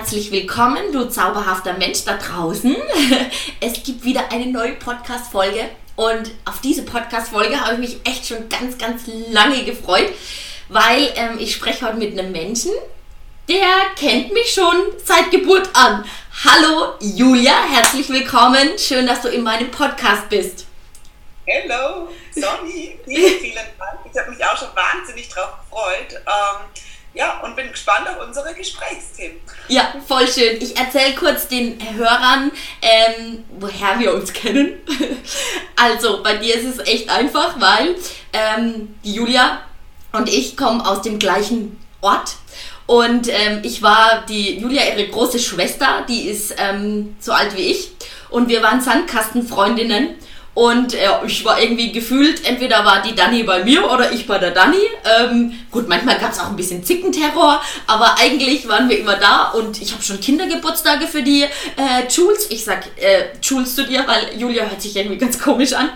Herzlich willkommen, du zauberhafter Mensch da draußen. Es gibt wieder eine neue Podcast-Folge und auf diese Podcast-Folge habe ich mich echt schon ganz, ganz lange gefreut, weil ähm, ich spreche heute mit einem Menschen, der kennt mich schon seit Geburt an. Hallo Julia, herzlich willkommen. Schön, dass du in meinem Podcast bist. Hallo, Sonny, vielen, vielen Dank. Ich habe mich auch schon wahnsinnig drauf gefreut. Ähm, ja, und bin gespannt auf unsere Gesprächsthemen. Ja, voll schön. Ich erzähle kurz den Hörern, ähm, woher wir uns kennen. also, bei dir ist es echt einfach, weil ähm, die Julia und ich kommen aus dem gleichen Ort. Und ähm, ich war die Julia, ihre große Schwester, die ist ähm, so alt wie ich. Und wir waren Sandkastenfreundinnen. Und äh, ich war irgendwie gefühlt, entweder war die Dani bei mir oder ich bei der Dani. Ähm, gut, manchmal gab es auch ein bisschen Zickenterror, aber eigentlich waren wir immer da und ich habe schon Kindergeburtstage für die äh, Jules. Ich sag äh, Jules zu dir, weil Julia hört sich irgendwie ganz komisch an.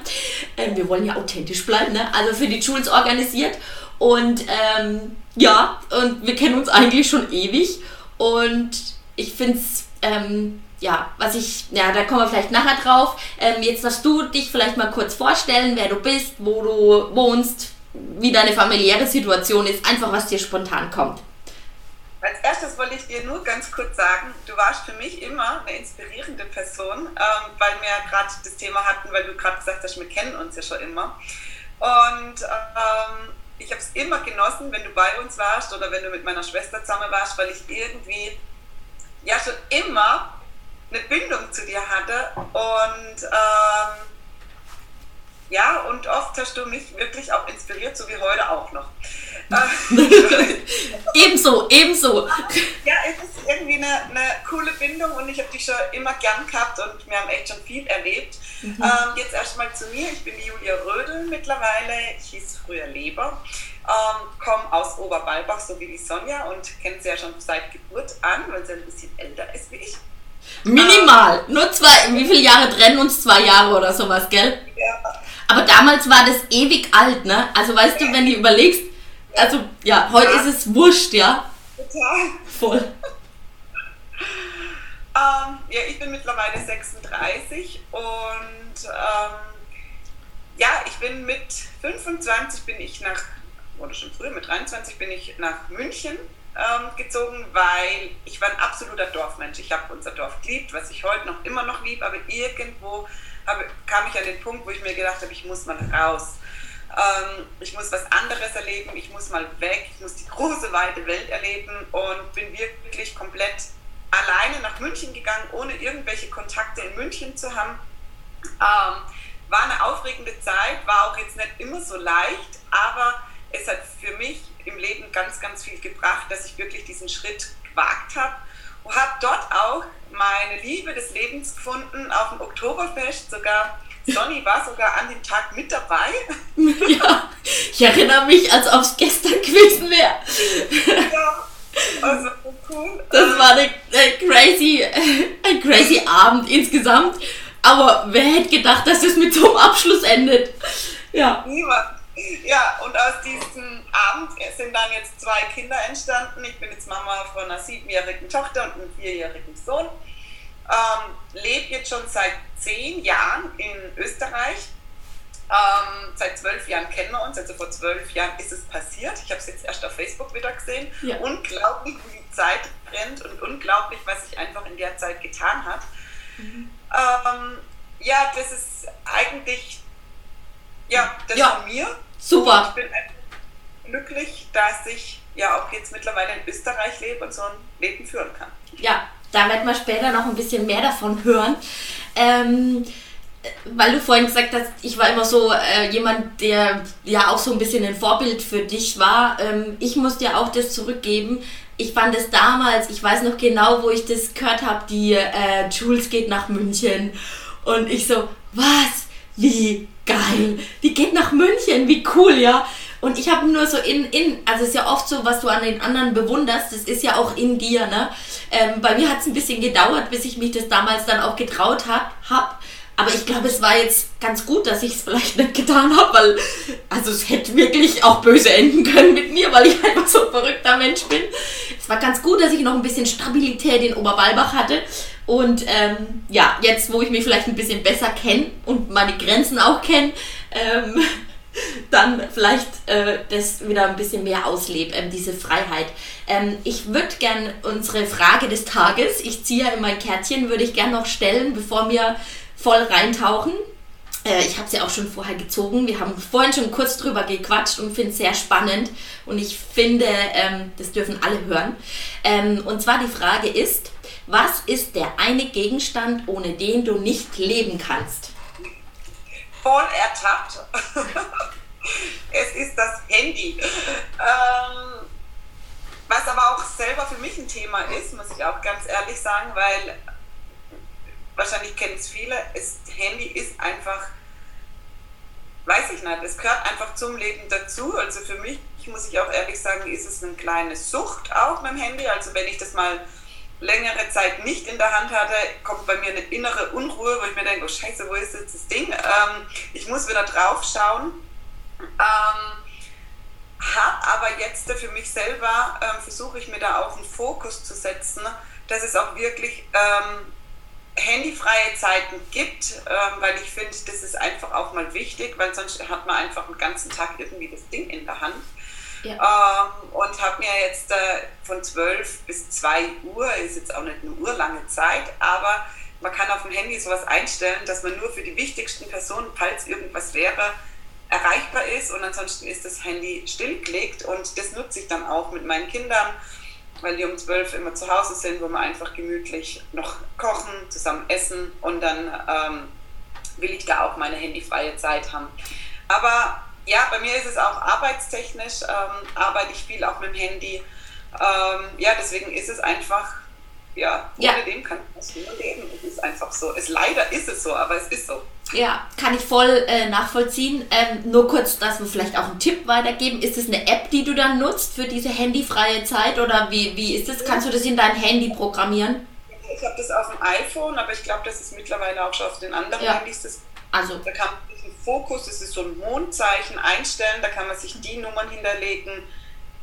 Ähm, wir wollen ja authentisch bleiben, ne? Also für die Jules organisiert. Und ähm, ja, und wir kennen uns eigentlich schon ewig. Und ich finde es ähm, ja, was ich, ja, da kommen wir vielleicht nachher drauf. Ähm, jetzt darfst du dich vielleicht mal kurz vorstellen, wer du bist, wo du wohnst, wie deine familiäre Situation ist, einfach was dir spontan kommt. Als erstes wollte ich dir nur ganz kurz sagen, du warst für mich immer eine inspirierende Person, ähm, weil wir gerade das Thema hatten, weil du gerade gesagt hast, wir kennen uns ja schon immer. Und ähm, ich habe es immer genossen, wenn du bei uns warst oder wenn du mit meiner Schwester zusammen warst, weil ich irgendwie ja schon immer eine Bindung zu dir hatte. Und ähm, ja, und oft hast du mich wirklich auch inspiriert, so wie heute auch noch. ebenso, ebenso. Ja, es ist irgendwie eine, eine coole Bindung und ich habe dich schon immer gern gehabt und wir haben echt schon viel erlebt. Mhm. Ähm, jetzt erstmal zu mir. Ich bin die Julia Rödel mittlerweile. Ich hieß früher Leber. Ähm, komme aus Oberbalbach, so wie die Sonja und kenne sie ja schon seit Geburt an, weil sie ein bisschen älter ist wie ich. Minimal. Nur zwei, wie viele Jahre trennen uns? Zwei Jahre oder sowas, gell? Ja. Aber damals war das ewig alt, ne? Also weißt du, wenn du überlegst, also ja, heute ja. ist es wurscht, ja? Total. Voll. ähm, ja, ich bin mittlerweile 36 und ähm, ja, ich bin mit 25 bin ich nach, oder schon früher, mit 23 bin ich nach München ähm, gezogen, weil ich war ein absoluter Dorfmensch. Ich habe unser Dorf geliebt, was ich heute noch immer noch liebe, aber irgendwo habe, kam ich an den Punkt, wo ich mir gedacht habe, ich muss mal raus. Ähm, ich muss was anderes erleben, ich muss mal weg, ich muss die große, weite Welt erleben und bin wirklich komplett alleine nach München gegangen, ohne irgendwelche Kontakte in München zu haben. Ähm, war eine aufregende Zeit, war auch jetzt nicht immer so leicht, aber es hat für mich im Leben ganz, ganz viel gebracht, dass ich wirklich diesen Schritt gewagt habe und habe dort auch meine Liebe des Lebens gefunden auf dem Oktoberfest. Sogar Sonny war sogar an dem Tag mit dabei. Ja, ich erinnere mich, als ob es gestern gewesen wäre. Ja, also cool. Das war eine, eine crazy, ein crazy Abend insgesamt. Aber wer hätte gedacht, dass es mit so einem Abschluss endet? Ja. Niemand. Ja, und aus diesem Abend sind dann jetzt zwei Kinder entstanden. Ich bin jetzt Mama von einer siebenjährigen Tochter und einem vierjährigen Sohn. Ähm, lebe jetzt schon seit zehn Jahren in Österreich. Ähm, seit zwölf Jahren kennen wir uns, also vor zwölf Jahren ist es passiert. Ich habe es jetzt erst auf Facebook wieder gesehen. Ja. Unglaublich, wie die Zeit brennt und unglaublich, was sich einfach in der Zeit getan hat. Mhm. Ähm, ja, das ist eigentlich ja, das ja. von mir. Super. Und ich bin glücklich, dass ich ja auch jetzt mittlerweile in Österreich lebe und so ein Leben führen kann. Ja, da werden wir später noch ein bisschen mehr davon hören. Ähm, weil du vorhin gesagt hast, ich war immer so äh, jemand, der ja auch so ein bisschen ein Vorbild für dich war. Ähm, ich muss dir auch das zurückgeben. Ich fand es damals, ich weiß noch genau, wo ich das gehört habe, die äh, Jules geht nach München. Und ich so, was? Wie geil, die geht nach München, wie cool, ja. Und ich habe nur so in, in, also es ist ja oft so, was du an den anderen bewunderst, das ist ja auch in dir, ne? Ähm, bei mir hat es ein bisschen gedauert, bis ich mich das damals dann auch getraut habe. Hab. Aber ich glaube, es war jetzt ganz gut, dass ich es vielleicht nicht getan habe, weil, also es hätte wirklich auch böse enden können mit mir, weil ich einfach so ein verrückter Mensch bin. es war ganz gut, dass ich noch ein bisschen Stabilität in Oberwalbach hatte. Und ähm, ja, jetzt, wo ich mich vielleicht ein bisschen besser kenne und meine Grenzen auch kenne, ähm, dann vielleicht äh, das wieder ein bisschen mehr auslebe, ähm, diese Freiheit. Ähm, ich würde gern unsere Frage des Tages, ich ziehe ja in mein Kärtchen, würde ich gern noch stellen, bevor wir voll reintauchen. Äh, ich habe sie auch schon vorher gezogen. Wir haben vorhin schon kurz drüber gequatscht und finde es sehr spannend. Und ich finde, ähm, das dürfen alle hören. Ähm, und zwar die Frage ist, was ist der eine Gegenstand, ohne den du nicht leben kannst? Voll ertappt. es ist das Handy. Ähm, was aber auch selber für mich ein Thema ist, muss ich auch ganz ehrlich sagen, weil wahrscheinlich kennen es viele, das Handy ist einfach, weiß ich nicht, es gehört einfach zum Leben dazu. Also für mich, muss ich auch ehrlich sagen, ist es eine kleine Sucht auch mit dem Handy. Also wenn ich das mal längere Zeit nicht in der Hand hatte, kommt bei mir eine innere Unruhe, wo ich mir denke, oh scheiße, wo ist jetzt das Ding? Ähm, ich muss wieder drauf schauen. Ähm, habe aber jetzt für mich selber, ähm, versuche ich mir da auch einen Fokus zu setzen, dass es auch wirklich ähm, handyfreie Zeiten gibt, ähm, weil ich finde, das ist einfach auch mal wichtig, weil sonst hat man einfach den ganzen Tag irgendwie das Ding in der Hand. Ja. Ähm, und habe mir jetzt äh, von 12 bis 2 Uhr, ist jetzt auch nicht eine urlange Zeit, aber man kann auf dem Handy sowas einstellen, dass man nur für die wichtigsten Personen, falls irgendwas wäre, erreichbar ist und ansonsten ist das Handy stillgelegt und das nutze ich dann auch mit meinen Kindern weil die um zwölf immer zu Hause sind, wo wir einfach gemütlich noch kochen, zusammen essen und dann ähm, will ich da auch meine handyfreie Zeit haben. Aber ja, bei mir ist es auch arbeitstechnisch, ähm, arbeite ich viel auch mit dem Handy. Ähm, ja, deswegen ist es einfach, ja, ohne ja. dem kann ich nur leben. Es ist einfach so. Es, leider ist es so, aber es ist so. Ja, kann ich voll äh, nachvollziehen. Ähm, nur kurz, dass wir vielleicht auch einen Tipp weitergeben. Ist es eine App, die du dann nutzt für diese handyfreie Zeit oder wie, wie ist das? Kannst du das in dein Handy programmieren? Ich habe das auf dem iPhone, aber ich glaube, das ist mittlerweile auch schon auf den anderen ja. Handys. Das, also. Da kann man diesen Fokus, das ist so ein Mondzeichen einstellen, da kann man sich die Nummern hinterlegen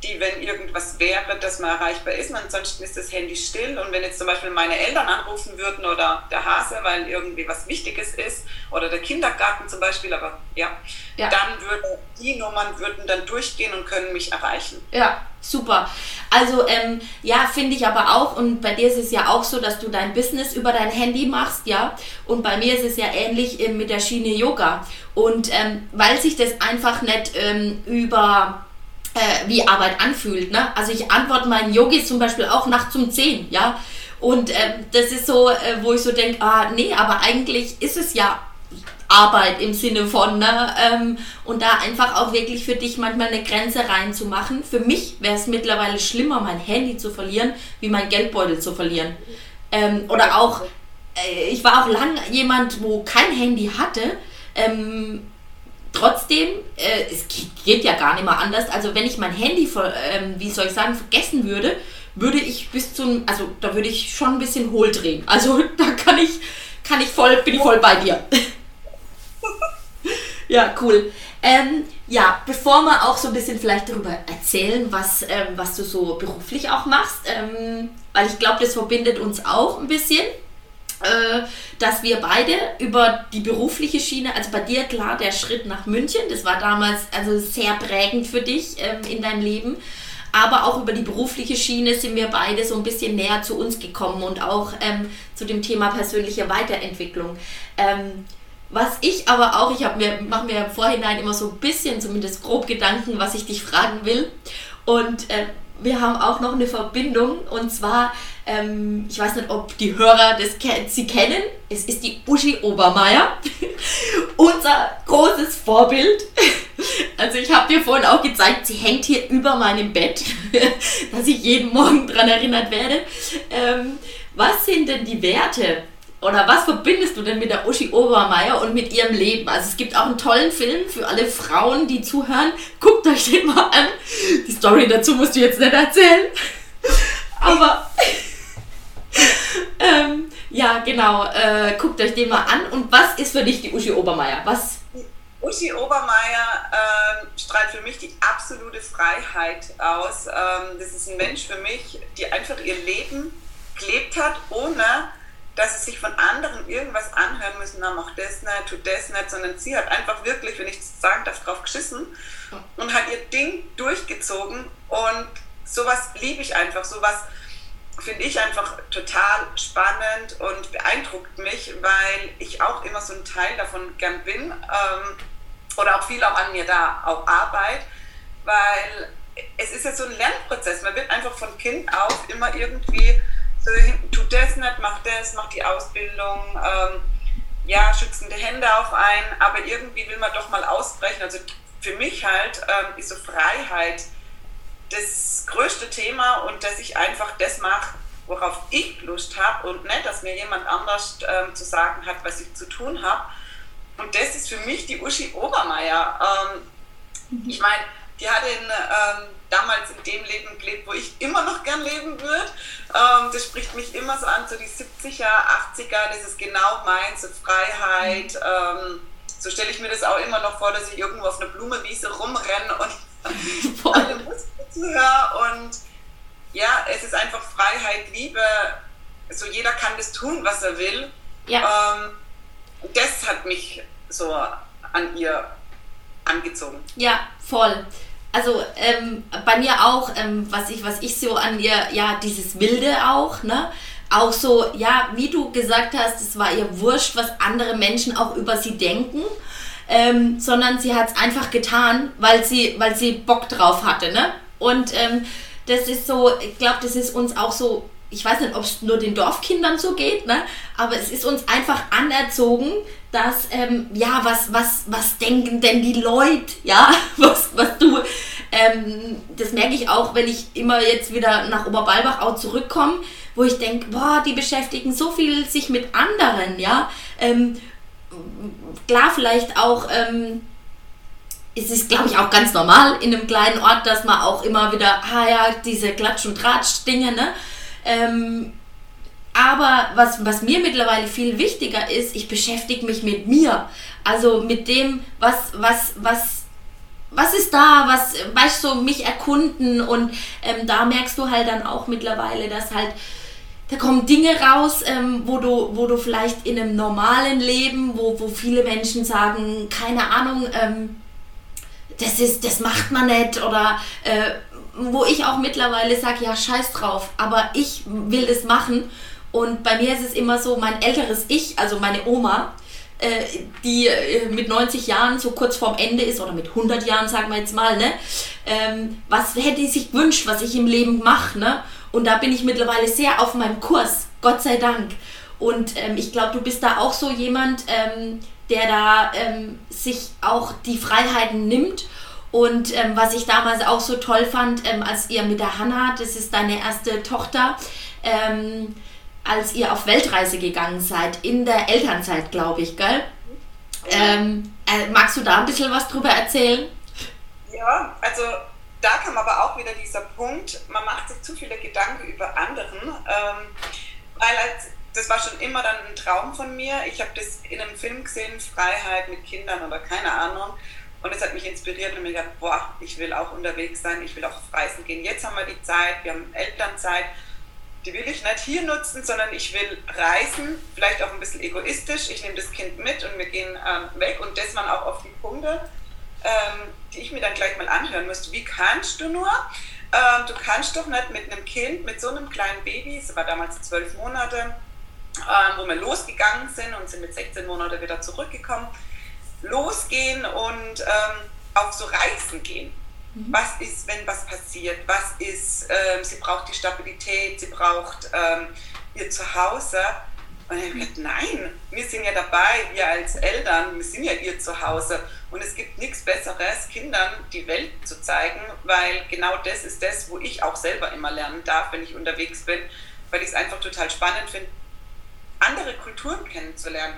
die, wenn irgendwas wäre, dass man erreichbar ist. Und ansonsten ist das Handy still. Und wenn jetzt zum Beispiel meine Eltern anrufen würden oder der Hase, weil irgendwie was Wichtiges ist, oder der Kindergarten zum Beispiel, aber ja, ja. dann würden die Nummern würden dann durchgehen und können mich erreichen. Ja, super. Also ähm, ja, finde ich aber auch, und bei dir ist es ja auch so, dass du dein Business über dein Handy machst, ja. Und bei mir ist es ja ähnlich ähm, mit der Schiene Yoga. Und ähm, weil sich das einfach nicht ähm, über äh, wie Arbeit anfühlt. Ne? Also ich antworte meinen Yogis zum Beispiel auch nachts um 10, ja. Und äh, das ist so, äh, wo ich so denke, ah, nee, aber eigentlich ist es ja Arbeit im Sinne von, ne? Ähm, und da einfach auch wirklich für dich manchmal eine Grenze reinzumachen. Für mich wäre es mittlerweile schlimmer, mein Handy zu verlieren, wie mein Geldbeutel zu verlieren. Ähm, oder auch, äh, ich war auch lange jemand, wo kein Handy hatte. Ähm, trotzdem, äh, es geht ja gar nicht mal anders. Also wenn ich mein Handy, ähm, wie soll ich sagen, vergessen würde, würde ich bis zum, also da würde ich schon ein bisschen hohl drehen. Also da kann ich, kann ich voll, bin ich voll bei dir. ja, cool. Ähm, ja, bevor wir auch so ein bisschen vielleicht darüber erzählen, was, ähm, was du so beruflich auch machst, ähm, weil ich glaube, das verbindet uns auch ein bisschen. Äh, dass wir beide über die berufliche Schiene, also bei dir klar der Schritt nach München, das war damals also sehr prägend für dich ähm, in deinem Leben, aber auch über die berufliche Schiene sind wir beide so ein bisschen näher zu uns gekommen und auch ähm, zu dem Thema persönliche Weiterentwicklung. Ähm, was ich aber auch, ich mir, mache mir im Vorhinein immer so ein bisschen, zumindest grob Gedanken, was ich dich fragen will. Und äh, wir haben auch noch eine Verbindung und zwar ähm, ich weiß nicht, ob die Hörer das sie kennen. Es ist die Uschi Obermeier, unser großes Vorbild. Also ich habe dir vorhin auch gezeigt, sie hängt hier über meinem Bett, dass ich jeden Morgen daran erinnert werde. Ähm, was sind denn die Werte oder was verbindest du denn mit der Uschi Obermeier und mit ihrem Leben? Also es gibt auch einen tollen Film für alle Frauen, die zuhören. Guckt euch den mal an. Die Story dazu musst du jetzt nicht erzählen. Aber ja, genau. Äh, guckt euch den mal an. Und was ist für dich die Uschi Obermeier? Was? Uschi Obermeier äh, strahlt für mich die absolute Freiheit aus. Ähm, das ist ein Mensch für mich, die einfach ihr Leben gelebt hat, ohne dass sie sich von anderen irgendwas anhören müssen, na mach das nicht, tu das nicht, sondern sie hat einfach wirklich, wenn ich das sagen darf, drauf geschissen und hat ihr Ding durchgezogen und sowas liebe ich einfach, sowas finde ich einfach total spannend und beeindruckt mich, weil ich auch immer so ein Teil davon gern bin ähm, oder auch viel auch an mir da auch arbeite, weil es ist ja so ein Lernprozess. Man wird einfach von Kind auf immer irgendwie so, tu das nicht, mach das, mach die Ausbildung, ähm, ja, schützende Hände auf ein, aber irgendwie will man doch mal ausbrechen. Also für mich halt ähm, ist so Freiheit das größte Thema und dass ich einfach das mache, worauf ich Lust habe und nicht, dass mir jemand anders ähm, zu sagen hat, was ich zu tun habe. Und das ist für mich die Uschi Obermeier. Ähm, mhm. Ich meine, die hat in, ähm, damals in dem Leben gelebt, wo ich immer noch gern leben würde. Ähm, das spricht mich immer so an, so die 70er, 80er, das ist genau meins, so Freiheit. Ähm, so stelle ich mir das auch immer noch vor, dass ich irgendwo auf einer Blumenwiese rumrenne und alle Musik zuhöre. Und ja, es ist einfach Freiheit, Liebe. So jeder kann das tun, was er will. Ja. Ähm, das hat mich so an ihr angezogen. Ja, voll. Also ähm, bei mir auch, ähm, was, ich, was ich so an ihr, ja, dieses Wilde auch, ne? Auch so, ja, wie du gesagt hast, es war ihr wurscht, was andere Menschen auch über sie denken. Ähm, sondern sie hat es einfach getan, weil sie, weil sie Bock drauf hatte. Ne? Und ähm, das ist so, ich glaube, das ist uns auch so ich weiß nicht, ob es nur den Dorfkindern so geht, ne? aber es ist uns einfach anerzogen, dass, ähm, ja, was, was, was denken denn die Leute, ja, was, was du, ähm, das merke ich auch, wenn ich immer jetzt wieder nach Oberbalbach auch zurückkomme, wo ich denke, boah, die beschäftigen so viel sich mit anderen, ja, ähm, klar, vielleicht auch, ähm, es ist, glaube ich, auch ganz normal in einem kleinen Ort, dass man auch immer wieder, ah ja, diese Klatsch- und Tratsch-Dinge, ne, ähm, aber was, was mir mittlerweile viel wichtiger ist, ich beschäftige mich mit mir. Also mit dem, was, was, was, was ist da, was, weißt du, mich erkunden und ähm, da merkst du halt dann auch mittlerweile, dass halt, da kommen Dinge raus, ähm, wo, du, wo du vielleicht in einem normalen Leben, wo, wo viele Menschen sagen, keine Ahnung, ähm, das ist, das macht man nicht oder äh, wo ich auch mittlerweile sage, ja, scheiß drauf, aber ich will es machen. Und bei mir ist es immer so, mein älteres Ich, also meine Oma, äh, die äh, mit 90 Jahren so kurz vorm Ende ist, oder mit 100 Jahren, sagen wir jetzt mal, ne? Ähm, was hätte sie sich gewünscht, was ich im Leben mache, ne? Und da bin ich mittlerweile sehr auf meinem Kurs, Gott sei Dank. Und ähm, ich glaube, du bist da auch so jemand, ähm, der da ähm, sich auch die Freiheiten nimmt und ähm, was ich damals auch so toll fand, ähm, als ihr mit der Hanna, das ist deine erste Tochter, ähm, als ihr auf Weltreise gegangen seid, in der Elternzeit, glaube ich, gell? Ähm, äh, magst du da ein bisschen was drüber erzählen? Ja, also da kam aber auch wieder dieser Punkt, man macht sich zu viele Gedanken über anderen, ähm, weil als, das war schon immer dann ein Traum von mir. Ich habe das in einem Film gesehen, Freiheit mit Kindern oder keine Ahnung. Und es hat mich inspiriert und mir gedacht, boah, ich will auch unterwegs sein, ich will auch auf Reisen gehen. Jetzt haben wir die Zeit, wir haben Elternzeit, die will ich nicht hier nutzen, sondern ich will reisen, vielleicht auch ein bisschen egoistisch. Ich nehme das Kind mit und wir gehen ähm, weg und das waren auch oft die Punkte, ähm, die ich mir dann gleich mal anhören müsste. Wie kannst du nur? Ähm, du kannst doch nicht mit einem Kind, mit so einem kleinen Baby, es war damals zwölf Monate, ähm, wo wir losgegangen sind und sind mit 16 Monaten wieder zurückgekommen, losgehen und ähm, auf so Reisen gehen. Mhm. Was ist, wenn was passiert? Was ist, ähm, sie braucht die Stabilität, sie braucht ähm, ihr Zuhause. Und ich habe gedacht, nein, wir sind ja dabei, wir als Eltern, wir sind ja ihr Zuhause. Und es gibt nichts Besseres, Kindern die Welt zu zeigen, weil genau das ist das, wo ich auch selber immer lernen darf, wenn ich unterwegs bin, weil ich es einfach total spannend finde, andere Kulturen kennenzulernen.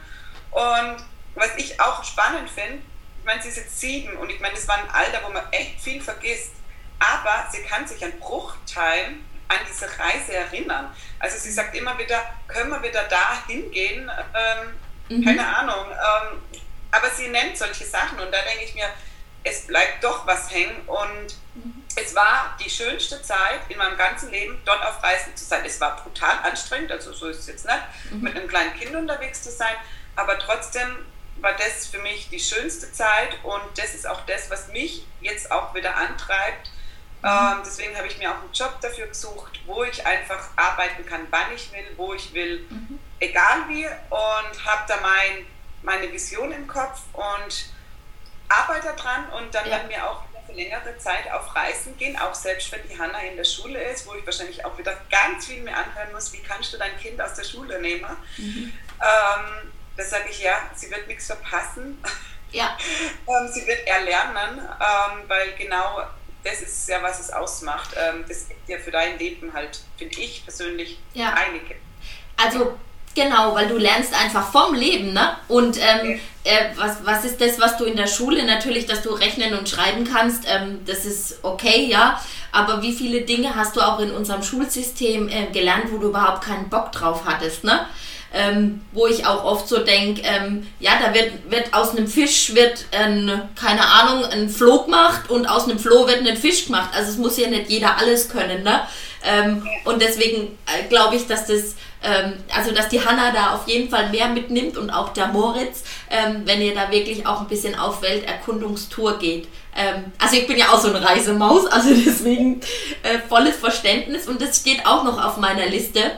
Und was ich auch spannend finde, ich meine, sie ist jetzt sieben und ich meine, das war ein Alter, wo man echt viel vergisst, aber sie kann sich an Bruchteilen an diese Reise erinnern. Also sie sagt immer wieder, können wir wieder da hingehen? Ähm, mhm. Keine Ahnung. Ähm, aber sie nennt solche Sachen und da denke ich mir, es bleibt doch was hängen und mhm. es war die schönste Zeit in meinem ganzen Leben, dort auf Reisen zu sein. Es war brutal anstrengend, also so ist es jetzt nicht, mhm. mit einem kleinen Kind unterwegs zu sein, aber trotzdem war das für mich die schönste Zeit und das ist auch das, was mich jetzt auch wieder antreibt. Mhm. Ähm, deswegen habe ich mir auch einen Job dafür gesucht, wo ich einfach arbeiten kann, wann ich will, wo ich will, mhm. egal wie und habe da mein, meine Vision im Kopf und arbeite daran und dann ja. werden wir auch für längere Zeit auf Reisen gehen, auch selbst wenn die Hanna in der Schule ist, wo ich wahrscheinlich auch wieder ganz viel mehr anhören muss, wie kannst du dein Kind aus der Schule nehmen. Mhm. Ähm, da sage ich ja, sie wird nichts verpassen. Ja. ähm, sie wird erlernen, ähm, weil genau das ist ja, was es ausmacht. Ähm, das gibt ja für dein Leben halt, finde ich persönlich, ja. einige. Also Genau, weil du lernst einfach vom Leben, ne? Und ähm, äh, was, was ist das, was du in der Schule natürlich, dass du rechnen und schreiben kannst, ähm, das ist okay, ja. Aber wie viele Dinge hast du auch in unserem Schulsystem äh, gelernt, wo du überhaupt keinen Bock drauf hattest, ne? Ähm, wo ich auch oft so denke, ähm, ja, da wird, wird aus einem Fisch wird ein, keine Ahnung, ein Floh gemacht und aus einem Floh wird ein Fisch gemacht. Also es muss ja nicht jeder alles können, ne? Ähm, und deswegen äh, glaube ich, dass das ähm, also dass die Hanna da auf jeden Fall mehr mitnimmt und auch der Moritz, ähm, wenn ihr da wirklich auch ein bisschen auf Welterkundungstour geht. Ähm, also ich bin ja auch so eine Reisemaus, also deswegen äh, volles Verständnis und das steht auch noch auf meiner Liste.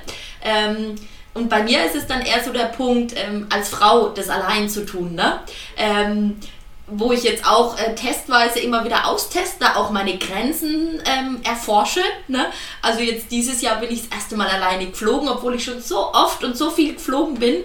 Und bei mir ist es dann eher so der Punkt, ähm, als Frau das allein zu tun. Ne? Ähm, wo ich jetzt auch äh, testweise immer wieder austeste, auch meine Grenzen ähm, erforsche. Ne? Also jetzt dieses Jahr bin ich das erste Mal alleine geflogen, obwohl ich schon so oft und so viel geflogen bin.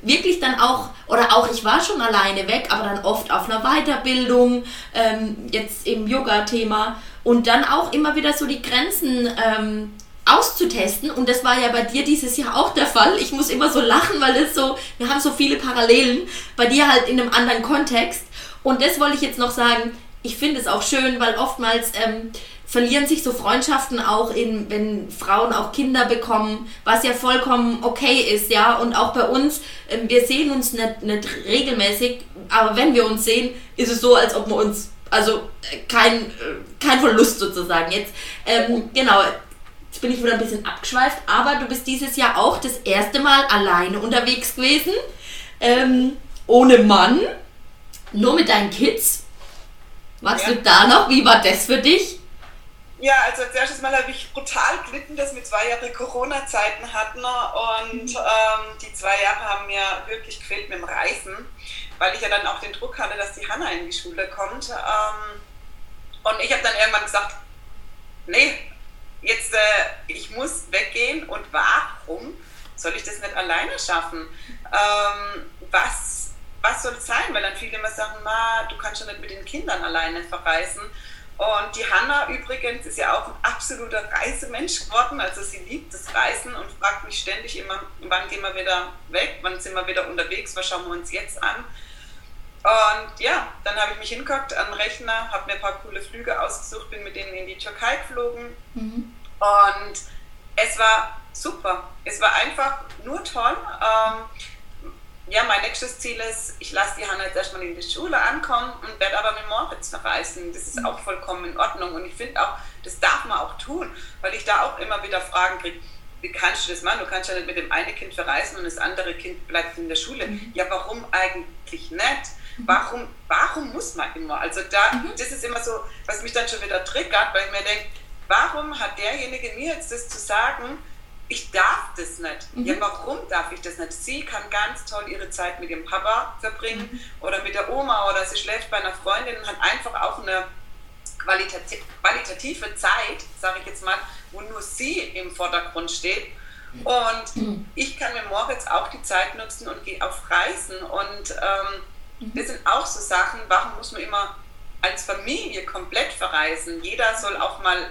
Wirklich dann auch, oder auch ich war schon alleine weg, aber dann oft auf einer Weiterbildung, ähm, jetzt im Yoga-Thema und dann auch immer wieder so die Grenzen ähm, auszutesten und das war ja bei dir dieses Jahr auch der Fall. Ich muss immer so lachen, weil es so, wir haben so viele Parallelen, bei dir halt in einem anderen Kontext und das wollte ich jetzt noch sagen. Ich finde es auch schön, weil oftmals ähm, verlieren sich so Freundschaften auch in, wenn Frauen auch Kinder bekommen, was ja vollkommen okay ist, ja. Und auch bei uns, ähm, wir sehen uns nicht, nicht regelmäßig, aber wenn wir uns sehen, ist es so, als ob wir uns, also äh, kein, äh, kein Verlust sozusagen jetzt. Ähm, genau, jetzt bin ich wieder ein bisschen abgeschweift, aber du bist dieses Jahr auch das erste Mal alleine unterwegs gewesen, ähm, ohne Mann. Nur mit deinen Kids? Magst ja. du da noch? Wie war das für dich? Ja, also als erstes Mal habe ich brutal gelitten, dass wir zwei Jahre Corona-Zeiten hatten und mhm. ähm, die zwei Jahre haben mir wirklich gefehlt mit dem Reisen, weil ich ja dann auch den Druck hatte, dass die Hanna in die Schule kommt. Ähm, und ich habe dann irgendwann gesagt, nee, jetzt äh, ich muss weggehen und warum soll ich das nicht alleine schaffen? Ähm, was was soll es sein? Weil dann viele immer sagen, Ma, du kannst ja nicht mit den Kindern alleine verreisen. Und die Hanna übrigens ist ja auch ein absoluter Reisemensch geworden. Also sie liebt das Reisen und fragt mich ständig immer, wann gehen wir wieder weg, wann sind wir wieder unterwegs, was schauen wir uns jetzt an. Und ja, dann habe ich mich hingeguckt an den Rechner, habe mir ein paar coole Flüge ausgesucht, bin mit denen in die Türkei geflogen. Mhm. Und es war super. Es war einfach nur toll. Ähm, ja, mein nächstes Ziel ist, ich lasse die Hanna jetzt erstmal in die Schule ankommen und werde aber mit Moritz verreisen. Das ist mhm. auch vollkommen in Ordnung und ich finde auch, das darf man auch tun, weil ich da auch immer wieder Fragen kriege, wie kannst du das machen? Du kannst ja nicht mit dem einen Kind verreisen und das andere Kind bleibt in der Schule. Mhm. Ja, warum eigentlich nicht? Mhm. Warum, warum muss man immer? Also da, mhm. das ist immer so, was mich dann schon wieder triggert, weil ich mir denke, warum hat derjenige mir jetzt das zu sagen, ich darf das nicht. Mhm. Ja, warum darf ich das nicht? Sie kann ganz toll ihre Zeit mit ihrem Papa verbringen mhm. oder mit der Oma oder sie schläft bei einer Freundin und hat einfach auch eine qualitative Zeit, sage ich jetzt mal, wo nur sie im Vordergrund steht. Und mhm. ich kann mit Moritz auch die Zeit nutzen und gehe auf Reisen. Und ähm, mhm. das sind auch so Sachen, warum muss man immer als Familie komplett verreisen? Jeder soll auch mal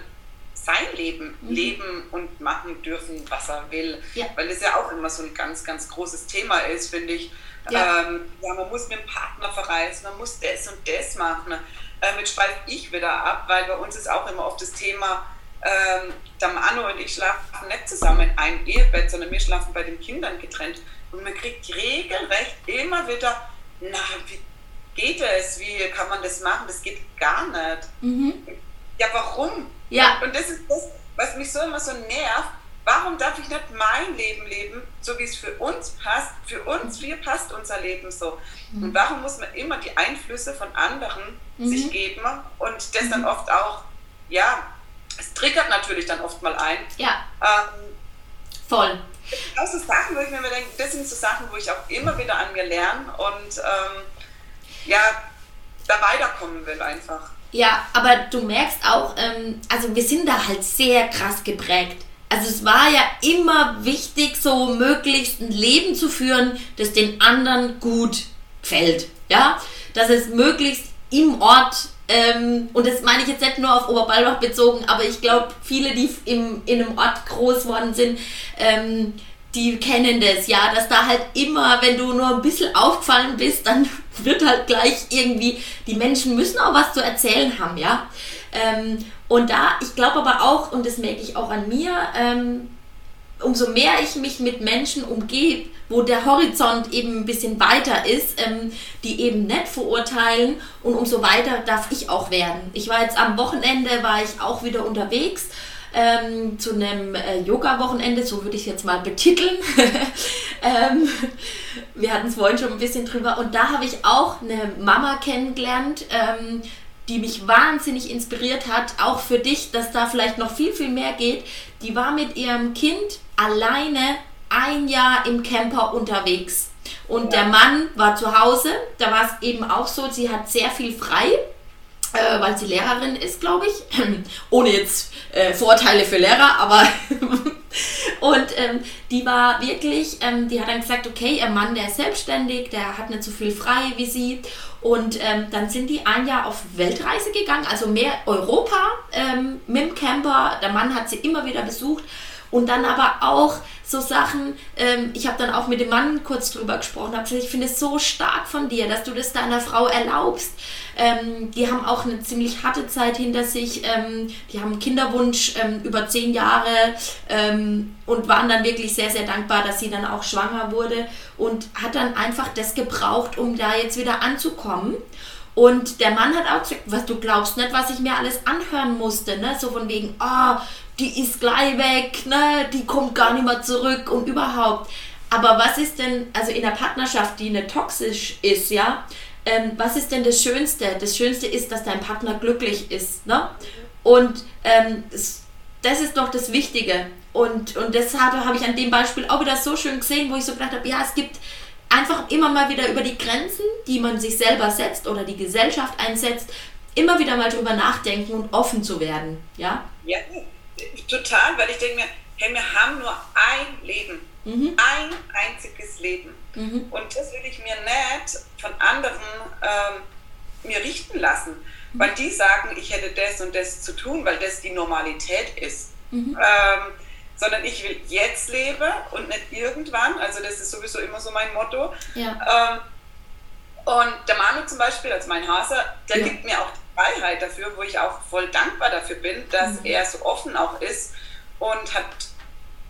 sein Leben mhm. leben und machen dürfen, was er will. Ja. Weil es ja auch immer so ein ganz, ganz großes Thema ist, finde ich. Ja. Ähm, ja, man muss mit dem Partner verreisen, man muss das und das machen. Ähm, jetzt schweife ich wieder ab, weil bei uns ist auch immer oft das Thema, ähm, der Manu und ich schlafen nicht zusammen in einem Ehebett, sondern wir schlafen bei den Kindern getrennt. Und man kriegt regelrecht immer wieder, na, wie geht es? Wie kann man das machen? Das geht gar nicht. Mhm. Ja, warum? Ja. Und das ist das, was mich so immer so nervt. Warum darf ich nicht mein Leben leben, so wie es für uns passt? Für uns, wie passt unser Leben so? Mhm. Und warum muss man immer die Einflüsse von anderen mhm. sich geben und das dann mhm. oft auch, ja, es triggert natürlich dann oft mal ein. Ja. Ähm, Voll. Auch so Sachen, wo ich mir denke, das sind so Sachen, wo ich auch immer wieder an mir lerne und ähm, ja, da weiterkommen will einfach. Ja, aber du merkst auch, ähm, also wir sind da halt sehr krass geprägt. Also es war ja immer wichtig, so möglichst ein Leben zu führen, das den anderen gut gefällt. Ja, dass es möglichst im Ort ähm, und das meine ich jetzt nicht nur auf Oberballbach bezogen, aber ich glaube, viele, die im, in einem Ort groß worden sind, ähm, die kennen das, ja, dass da halt immer, wenn du nur ein bisschen aufgefallen bist, dann wird halt gleich irgendwie, die Menschen müssen auch was zu erzählen haben, ja. Ähm, und da, ich glaube aber auch, und das merke ich auch an mir, ähm, umso mehr ich mich mit Menschen umgebe, wo der Horizont eben ein bisschen weiter ist, ähm, die eben nicht verurteilen und umso weiter darf ich auch werden. Ich war jetzt am Wochenende, war ich auch wieder unterwegs ähm, zu einem äh, Yoga-Wochenende, so würde ich es jetzt mal betiteln. ähm, wir hatten es vorhin schon ein bisschen drüber und da habe ich auch eine Mama kennengelernt, ähm, die mich wahnsinnig inspiriert hat, auch für dich, dass da vielleicht noch viel, viel mehr geht. Die war mit ihrem Kind alleine ein Jahr im Camper unterwegs. Und der Mann war zu Hause, da war es eben auch so, sie hat sehr viel frei äh, weil sie Lehrerin ist, glaube ich. Ohne jetzt äh, Vorteile für Lehrer, aber und ähm, die war wirklich, ähm, die hat dann gesagt, okay, ihr Mann, der ist selbstständig, der hat nicht so viel frei wie sie. Und ähm, dann sind die ein Jahr auf Weltreise gegangen, also mehr Europa ähm, mit dem Camper. Der Mann hat sie immer wieder besucht. Und dann aber auch so Sachen, ähm, ich habe dann auch mit dem Mann kurz drüber gesprochen, habe gesagt, ich finde es so stark von dir, dass du das deiner Frau erlaubst. Ähm, die haben auch eine ziemlich harte Zeit hinter sich, ähm, die haben einen Kinderwunsch ähm, über zehn Jahre ähm, und waren dann wirklich sehr, sehr dankbar, dass sie dann auch schwanger wurde und hat dann einfach das gebraucht, um da jetzt wieder anzukommen. Und der Mann hat auch gesagt, was du glaubst nicht, was ich mir alles anhören musste, ne? So von wegen, oh, die ist gleich weg, ne, die kommt gar nicht mehr zurück und überhaupt. Aber was ist denn, also in einer Partnerschaft, die nicht toxisch ist, ja, ähm, was ist denn das Schönste? Das Schönste ist, dass dein Partner glücklich ist, ne? Und ähm, das ist doch das Wichtige. Und, und deshalb habe ich an dem Beispiel auch wieder so schön gesehen, wo ich so gedacht habe, ja, es gibt einfach immer mal wieder über die Grenzen, die man sich selber setzt oder die Gesellschaft einsetzt, immer wieder mal drüber nachdenken und offen zu werden, ja? Ja, total, weil ich denke mir, hey, wir haben nur ein Leben. Mhm. Ein einziges Leben. Mhm. Und das will ich mir nicht von anderen ähm, mir richten lassen, mhm. weil die sagen, ich hätte das und das zu tun, weil das die Normalität ist. Mhm. Ähm, sondern ich will jetzt leben und nicht irgendwann. Also das ist sowieso immer so mein Motto. Ja. Ähm, und der Manu zum Beispiel, als mein Hase, der ja. gibt mir auch Freiheit dafür, wo ich auch voll dankbar dafür bin, dass mhm. er so offen auch ist und hat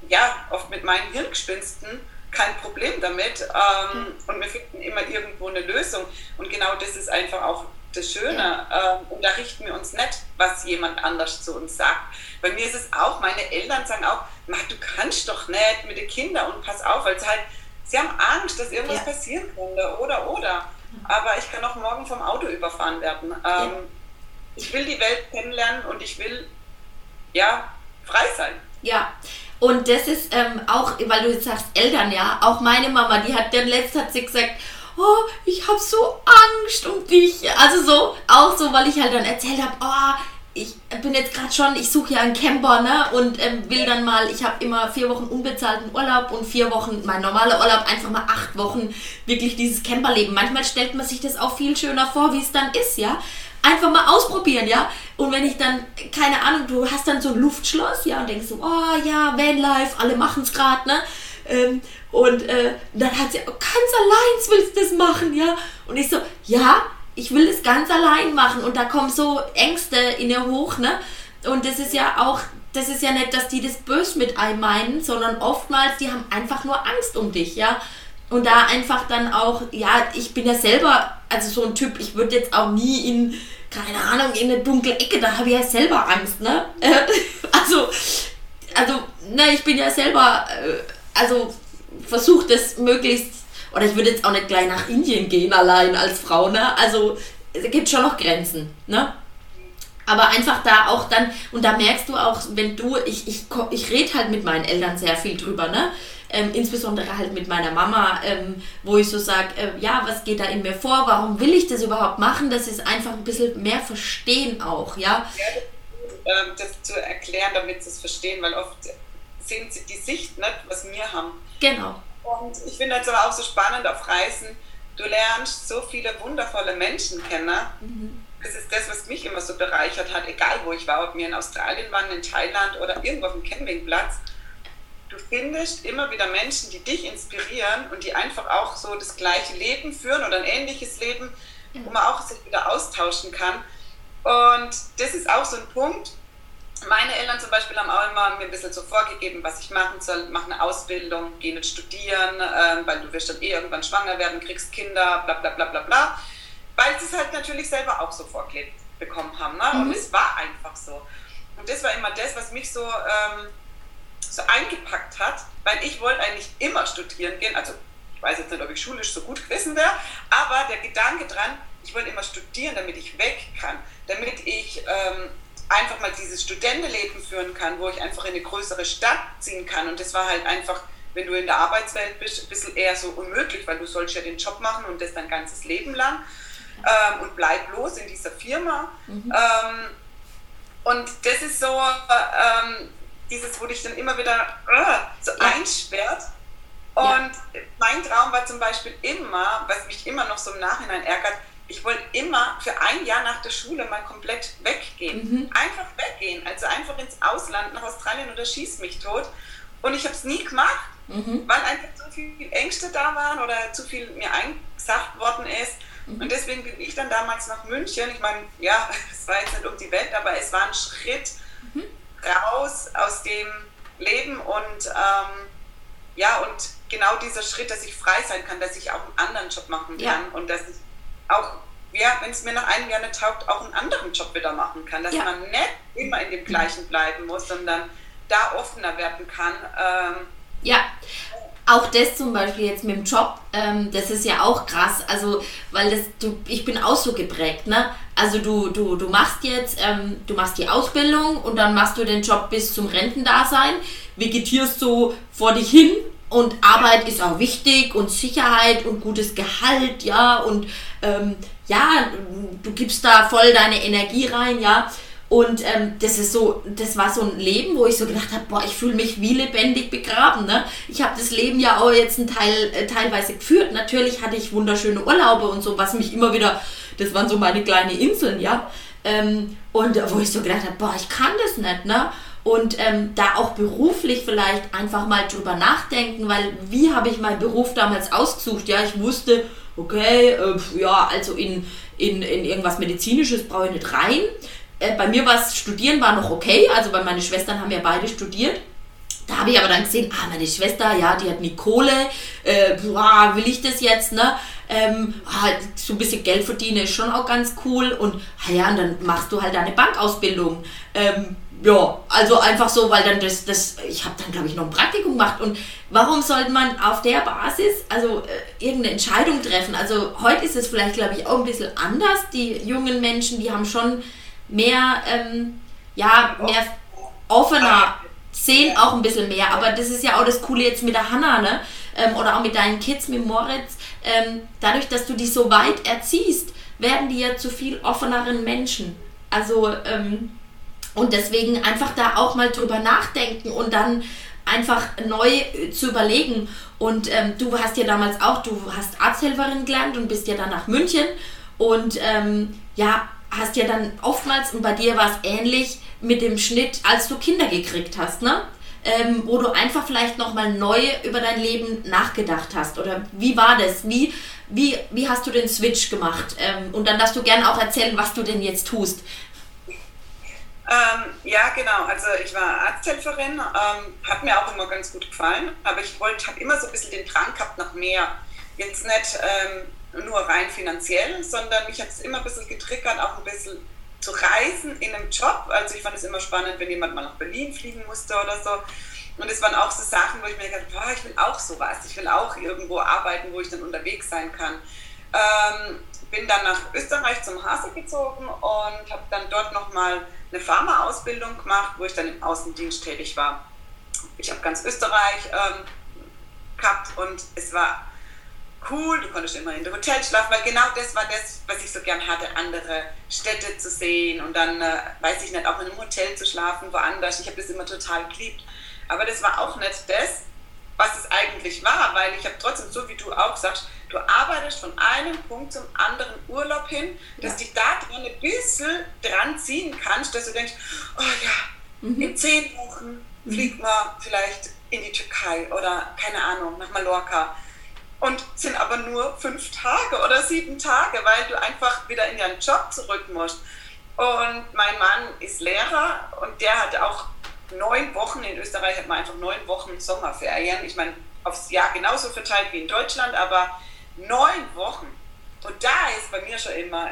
ja oft mit meinen Hirngespinsten kein Problem damit ähm, mhm. und wir finden immer irgendwo eine Lösung und genau das ist einfach auch das Schöne ja. ähm, und da richten wir uns nicht, was jemand anders zu uns sagt. Bei mir ist es auch, meine Eltern sagen auch, du kannst doch nicht mit den Kindern und pass auf, weil sie halt, sie haben Angst, dass irgendwas ja. passieren könnte oder oder aber ich kann auch morgen vom Auto überfahren werden. Ähm, ja. Ich will die Welt kennenlernen und ich will, ja, frei sein. Ja, und das ist ähm, auch, weil du jetzt sagst, Eltern, ja, auch meine Mama, die hat dann letzt hat sie gesagt, oh, ich habe so Angst um dich. Also so, auch so, weil ich halt dann erzählt habe, oh, ich bin jetzt gerade schon, ich suche ja einen Camper, ne? Und ähm, will dann mal, ich habe immer vier Wochen unbezahlten Urlaub und vier Wochen, mein normaler Urlaub, einfach mal acht Wochen wirklich dieses Camperleben. Manchmal stellt man sich das auch viel schöner vor, wie es dann ist, ja? Einfach mal ausprobieren, ja? Und wenn ich dann, keine Ahnung, du hast dann so ein Luftschloss, ja, und denkst so, oh ja, Vanlife, alle machen es gerade, ne? Ähm, und äh, dann hat sie, oh, ganz allein willst du das machen, ja? Und ich so, ja, ich will es ganz allein machen und da kommen so Ängste in ihr hoch, ne? Und das ist ja auch, das ist ja nicht, dass die das böse mit einem meinen, sondern oftmals, die haben einfach nur Angst um dich, ja? Und da einfach dann auch, ja, ich bin ja selber, also so ein Typ, ich würde jetzt auch nie in, keine Ahnung, in eine dunkle Ecke, da habe ich ja selber Angst, ne? also, also, ne, ich bin ja selber, äh, also versuche das möglichst, oder ich würde jetzt auch nicht gleich nach Indien gehen allein als Frau, ne? Also, es gibt schon noch Grenzen, ne? Aber einfach da auch dann, und da merkst du auch, wenn du, ich, ich, ich rede halt mit meinen Eltern sehr viel drüber, ne? Ähm, insbesondere halt mit meiner Mama, ähm, wo ich so sage, äh, ja, was geht da in mir vor, warum will ich das überhaupt machen, das ist einfach ein bisschen mehr verstehen auch, ja. ja das, ähm, das zu erklären, damit sie es verstehen, weil oft sehen sie die Sicht nicht, was wir haben. Genau. Und ich finde es aber auch so spannend auf Reisen, du lernst so viele wundervolle Menschen kennen. Mhm. Das ist das, was mich immer so bereichert hat, egal wo ich war, ob wir in Australien waren, in Thailand oder irgendwo auf dem Campingplatz du findest immer wieder Menschen, die dich inspirieren und die einfach auch so das gleiche Leben führen oder ein ähnliches Leben, wo man auch sich wieder austauschen kann. Und das ist auch so ein Punkt. Meine Eltern zum Beispiel haben auch immer mir ein bisschen so vorgegeben, was ich machen soll. Mach eine Ausbildung, geh nicht studieren, äh, weil du wirst dann eh irgendwann schwanger werden, kriegst Kinder, bla bla bla bla bla. Weil sie es halt natürlich selber auch so vorgelebt bekommen haben. Ne? Mhm. Und es war einfach so. Und das war immer das, was mich so ähm, so eingepackt hat, weil ich wollte eigentlich immer studieren gehen. Also ich weiß jetzt nicht, ob ich schulisch so gut gewesen wäre, aber der Gedanke dran, ich wollte immer studieren, damit ich weg kann, damit ich ähm, einfach mal dieses Studentenleben führen kann, wo ich einfach in eine größere Stadt ziehen kann. Und das war halt einfach, wenn du in der Arbeitswelt bist, ein bisschen eher so unmöglich, weil du sollst ja den Job machen und das dein ganzes Leben lang ähm, und bleib los in dieser Firma. Mhm. Ähm, und das ist so, ähm, dieses, wo dich dann immer wieder uh, so einsperrt. Und ja. mein Traum war zum Beispiel immer, was mich immer noch so im Nachhinein ärgert, ich wollte immer für ein Jahr nach der Schule mal komplett weggehen. Mhm. Einfach weggehen. Also einfach ins Ausland, nach Australien oder schieß mich tot. Und ich habe es nie gemacht, mhm. weil einfach zu viele Ängste da waren oder zu viel mir eingesagt worden ist. Mhm. Und deswegen bin ich dann damals nach München. Ich meine, ja, es war jetzt nicht um die Welt, aber es war ein Schritt, mhm raus aus dem Leben und ähm, ja, und genau dieser Schritt, dass ich frei sein kann, dass ich auch einen anderen Job machen kann ja. und dass ich auch, ja, wenn es mir nach einem Jahr nicht taugt, auch einen anderen Job wieder machen kann, dass ja. man nicht immer in dem gleichen bleiben muss, sondern da offener werden kann. Ähm, ja, auch das zum Beispiel jetzt mit dem Job, ähm, das ist ja auch krass, also weil das, du, ich bin auch so geprägt, ne? Also du, du, du machst jetzt, ähm, du machst die Ausbildung und dann machst du den Job bis zum Rentendasein, vegetierst so vor dich hin und Arbeit ist auch wichtig und Sicherheit und gutes Gehalt, ja, und ähm, ja, du gibst da voll deine Energie rein, ja. Und ähm, das ist so, das war so ein Leben, wo ich so gedacht habe, boah, ich fühle mich wie lebendig begraben. Ne? Ich habe das Leben ja auch jetzt ein Teil, äh, teilweise geführt. Natürlich hatte ich wunderschöne Urlaube und so, was mich immer wieder, das waren so meine kleinen Inseln, ja. Ähm, und wo ich so gedacht habe, boah, ich kann das nicht, ne? Und ähm, da auch beruflich vielleicht einfach mal drüber nachdenken, weil wie habe ich meinen Beruf damals ausgesucht? Ja, ich wusste, okay, äh, ja, also in, in, in irgendwas Medizinisches brauche ich nicht rein äh, bei mir war es Studieren war noch okay, also weil meine Schwestern haben ja beide studiert. Da habe ich aber dann gesehen, ah, meine Schwester, ja, die hat nie Kohle, äh, boah, will ich das jetzt, ne? Ähm, ah, so ein bisschen Geld verdienen ist schon auch ganz cool und ah ja, und dann machst du halt deine Bankausbildung. Ähm, ja, also einfach so, weil dann das, das ich habe dann, glaube ich, noch ein Praktikum gemacht. Und warum sollte man auf der Basis also äh, irgendeine Entscheidung treffen? Also heute ist es vielleicht, glaube ich, auch ein bisschen anders. Die jungen Menschen, die haben schon mehr, ähm, ja, mehr offener, sehen auch ein bisschen mehr. Aber das ist ja auch das Coole jetzt mit der Hanna, ne? Ähm, oder auch mit deinen Kids, mit Moritz. Ähm, dadurch, dass du die so weit erziehst, werden die ja zu viel offeneren Menschen. Also, ähm, und deswegen einfach da auch mal drüber nachdenken und dann einfach neu zu überlegen. Und ähm, du hast ja damals auch, du hast Arzthelferin gelernt und bist ja dann nach München. Und ähm, ja, hast ja dann oftmals, und bei dir war es ähnlich, mit dem Schnitt, als du Kinder gekriegt hast, ne? Ähm, wo du einfach vielleicht nochmal neu über dein Leben nachgedacht hast. Oder wie war das? Wie, wie, wie hast du den Switch gemacht? Ähm, und dann darfst du gerne auch erzählen, was du denn jetzt tust. Ähm, ja, genau. Also ich war Arzthelferin, ähm, hat mir auch immer ganz gut gefallen, aber ich wollte, habe immer so ein bisschen den Drang gehabt nach mehr. Jetzt nicht ähm, nur rein finanziell, sondern mich hat es immer ein bisschen getriggert, auch ein bisschen zu reisen in einem Job. Also ich fand es immer spannend, wenn jemand mal nach Berlin fliegen musste oder so. Und es waren auch so Sachen, wo ich mir gedacht habe, ich will auch sowas. Ich will auch irgendwo arbeiten, wo ich dann unterwegs sein kann. Ähm, bin dann nach Österreich zum Hase gezogen und habe dann dort nochmal eine Pharma-Ausbildung gemacht, wo ich dann im Außendienst tätig war. Ich habe ganz Österreich ähm, gehabt und es war cool, du konntest immer in der Hotel schlafen, weil genau das war das, was ich so gern hatte, andere Städte zu sehen und dann, äh, weiß ich nicht, auch in einem Hotel zu schlafen, woanders. Ich habe das immer total geliebt. Aber das war auch nicht das, was es eigentlich war, weil ich habe trotzdem, so wie du auch sagst, du arbeitest von einem Punkt zum anderen Urlaub hin, dass ja. dich da dran ein bisschen dran ziehen kannst, dass du denkst, oh ja, mhm. in zehn Wochen fliegt man vielleicht in die Türkei oder keine Ahnung, nach Mallorca und sind aber nur fünf Tage oder sieben Tage, weil du einfach wieder in deinen Job zurück musst. Und mein Mann ist Lehrer und der hat auch neun Wochen, in Österreich hat man einfach neun Wochen Sommerferien. Ich meine, aufs Jahr genauso verteilt wie in Deutschland, aber neun Wochen. Und da ist bei mir schon immer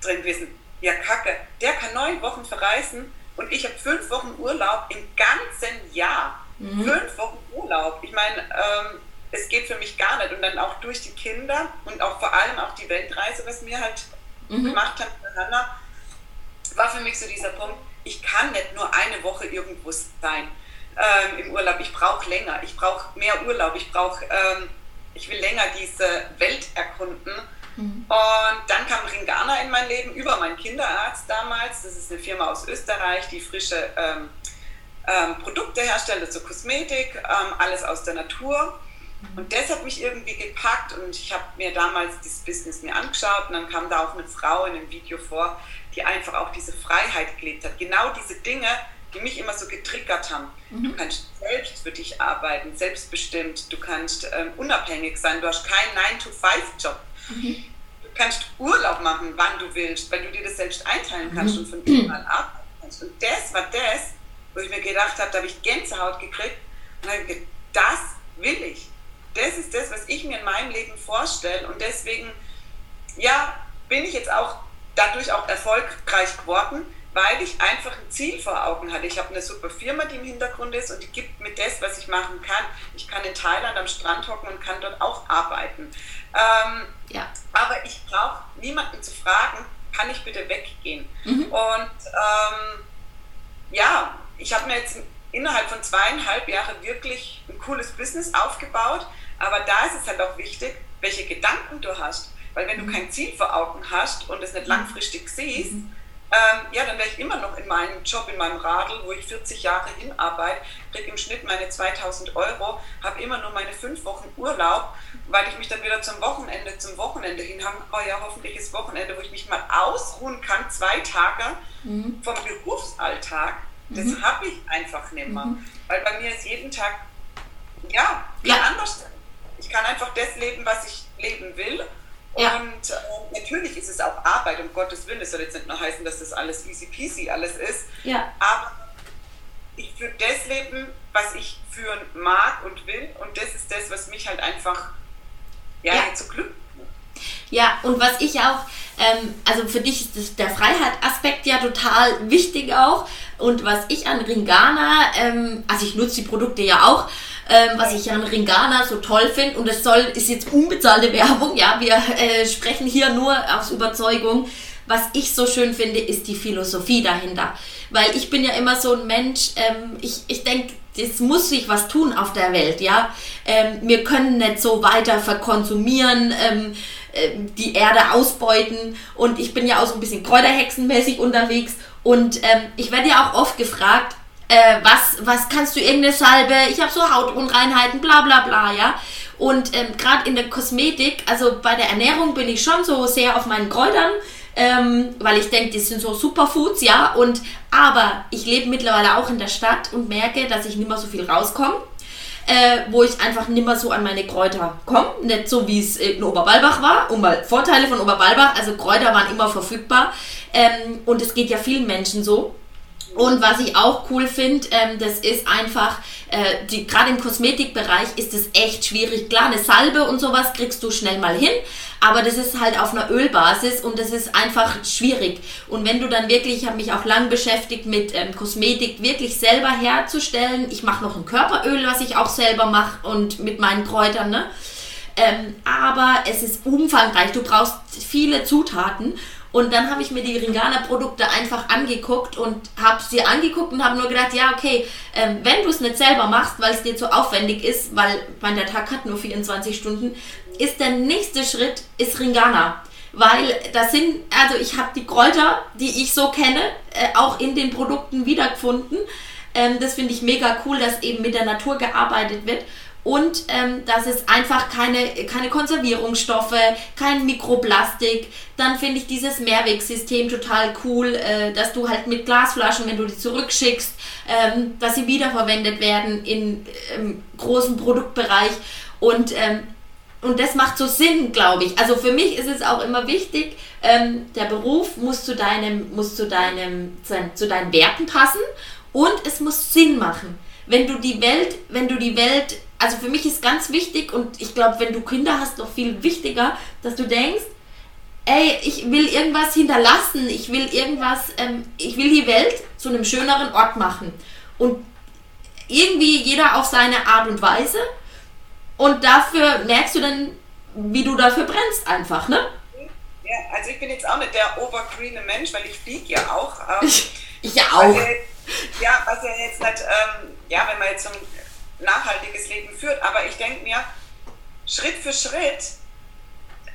drin gewesen, ja kacke, der kann neun Wochen verreisen und ich habe fünf Wochen Urlaub im ganzen Jahr. Mhm. Fünf Wochen Urlaub. Ich meine, ähm, es geht für mich gar nicht. Und dann auch durch die Kinder und auch vor allem auch die Weltreise, was wir halt mhm. gemacht haben miteinander, war für mich so dieser Punkt, ich kann nicht nur eine Woche irgendwo sein ähm, im Urlaub. Ich brauche länger, ich brauche mehr Urlaub, ich brauche, ähm, ich will länger diese Welt erkunden. Mhm. Und dann kam Ringana in mein Leben über meinen Kinderarzt damals. Das ist eine Firma aus Österreich, die frische ähm, ähm Produkte herstellt, also Kosmetik, ähm, alles aus der Natur. Und das hat mich irgendwie gepackt und ich habe mir damals dieses Business mir angeschaut und dann kam da auch eine Frau in einem Video vor, die einfach auch diese Freiheit gelebt hat. Genau diese Dinge, die mich immer so getriggert haben. Mhm. Du kannst selbst für dich arbeiten, selbstbestimmt, du kannst ähm, unabhängig sein, du hast keinen 9-to-5-Job. Mhm. Du kannst Urlaub machen, wann du willst, weil du dir das selbst einteilen kannst mhm. und von dem an arbeiten kannst. Und das war das, wo ich mir gedacht habe, da habe ich Gänsehaut gekriegt und habe gedacht, das will ich das ist das, was ich mir in meinem Leben vorstelle. Und deswegen, ja, bin ich jetzt auch dadurch auch erfolgreich geworden, weil ich einfach ein Ziel vor Augen hatte. Ich habe eine super Firma, die im Hintergrund ist und die gibt mir das, was ich machen kann. Ich kann in Thailand am Strand hocken und kann dort auch arbeiten. Ähm, ja. Aber ich brauche niemanden zu fragen, kann ich bitte weggehen? Mhm. Und ähm, ja, ich habe mir jetzt innerhalb von zweieinhalb Jahren wirklich ein cooles Business aufgebaut aber da ist es halt auch wichtig, welche Gedanken du hast. Weil wenn du mhm. kein Ziel vor Augen hast und es nicht mhm. langfristig siehst, mhm. ähm, ja, dann wäre ich immer noch in meinem Job, in meinem Radl, wo ich 40 Jahre hinarbeite, kriege im Schnitt meine 2000 Euro, habe immer nur meine fünf Wochen Urlaub, weil ich mich dann wieder zum Wochenende, zum Wochenende hin habe. Oh ja, hoffentlich ist Wochenende, wo ich mich mal ausruhen kann, zwei Tage mhm. vom Berufsalltag. Das mhm. habe ich einfach nicht mehr. Mhm. Weil bei mir ist jeden Tag, ja, ja. anders ich kann einfach das leben, was ich leben will. Ja. Und äh, natürlich ist es auch Arbeit, um Gottes Willen. Es soll jetzt nicht nur heißen, dass das alles easy peasy alles ist. Ja. Aber ich führe das Leben, was ich führen mag und will. Und das ist das, was mich halt einfach ja, ja. zu Glück ja, und was ich auch, ähm, also für dich ist der Freiheitsaspekt ja total wichtig auch. Und was ich an Ringana, ähm, also ich nutze die Produkte ja auch, ähm, was ich an Ringana so toll finde, und das soll, ist jetzt unbezahlte Werbung, ja, wir äh, sprechen hier nur aus Überzeugung. Was ich so schön finde, ist die Philosophie dahinter. Weil ich bin ja immer so ein Mensch, ähm, ich, ich denke, es muss sich was tun auf der Welt, ja. Ähm, wir können nicht so weiter verkonsumieren, ähm, äh, die Erde ausbeuten und ich bin ja auch so ein bisschen kräuterhexenmäßig unterwegs und ähm, ich werde ja auch oft gefragt, äh, was, was kannst du irgendeine Salbe, ich habe so Hautunreinheiten, bla bla bla, ja. Und ähm, gerade in der Kosmetik, also bei der Ernährung bin ich schon so sehr auf meinen Kräutern, ähm, weil ich denke, die sind so Superfoods, ja. Und aber ich lebe mittlerweile auch in der Stadt und merke, dass ich nicht mehr so viel rauskomme. Äh, wo ich einfach nicht mehr so an meine Kräuter komme. Nicht so wie es in Oberbalbach war. Um mal Vorteile von Oberbalbach, also Kräuter waren immer verfügbar. Ähm, und es geht ja vielen Menschen so. Und was ich auch cool finde, ähm, das ist einfach, äh, gerade im Kosmetikbereich ist es echt schwierig. Klar, eine Salbe und sowas kriegst du schnell mal hin, aber das ist halt auf einer Ölbasis und das ist einfach schwierig. Und wenn du dann wirklich, ich habe mich auch lang beschäftigt mit ähm, Kosmetik wirklich selber herzustellen. Ich mache noch ein Körperöl, was ich auch selber mache und mit meinen Kräutern, ne? Ähm, aber es ist umfangreich. Du brauchst viele Zutaten und dann habe ich mir die Ringana-Produkte einfach angeguckt und habe sie angeguckt und habe nur gedacht, ja, okay, ähm, wenn du es nicht selber machst, weil es dir zu aufwendig ist, weil mein der Tag hat nur 24 Stunden, ist der nächste Schritt ist Ringana. Weil das sind, also ich habe die Kräuter, die ich so kenne, äh, auch in den Produkten wiedergefunden. Ähm, das finde ich mega cool, dass eben mit der Natur gearbeitet wird und ähm, dass es einfach keine, keine Konservierungsstoffe, kein Mikroplastik. Dann finde ich dieses Mehrwegsystem total cool, äh, dass du halt mit Glasflaschen, wenn du die zurückschickst, ähm, dass sie wiederverwendet werden in ähm, großen Produktbereich und ähm, und das macht so Sinn, glaube ich. Also für mich ist es auch immer wichtig, ähm, der Beruf muss zu deinem, muss zu deinem, zu deinen Werten passen und es muss Sinn machen. Wenn du die Welt, wenn du die Welt also für mich ist ganz wichtig und ich glaube, wenn du Kinder hast, noch viel wichtiger, dass du denkst, ey, ich will irgendwas hinterlassen, ich will irgendwas, ähm, ich will die Welt zu einem schöneren Ort machen. Und irgendwie jeder auf seine Art und Weise. Und dafür merkst du dann, wie du dafür brennst einfach, ne? Ja, also ich bin jetzt auch nicht der obergrüne Mensch, weil ich fliege ja auch. Ähm, ich ja auch. ja, was ja jetzt nicht, ähm, ja, wenn man jetzt so ein nachhaltiges Leben führt. Aber ich denke mir, Schritt für Schritt,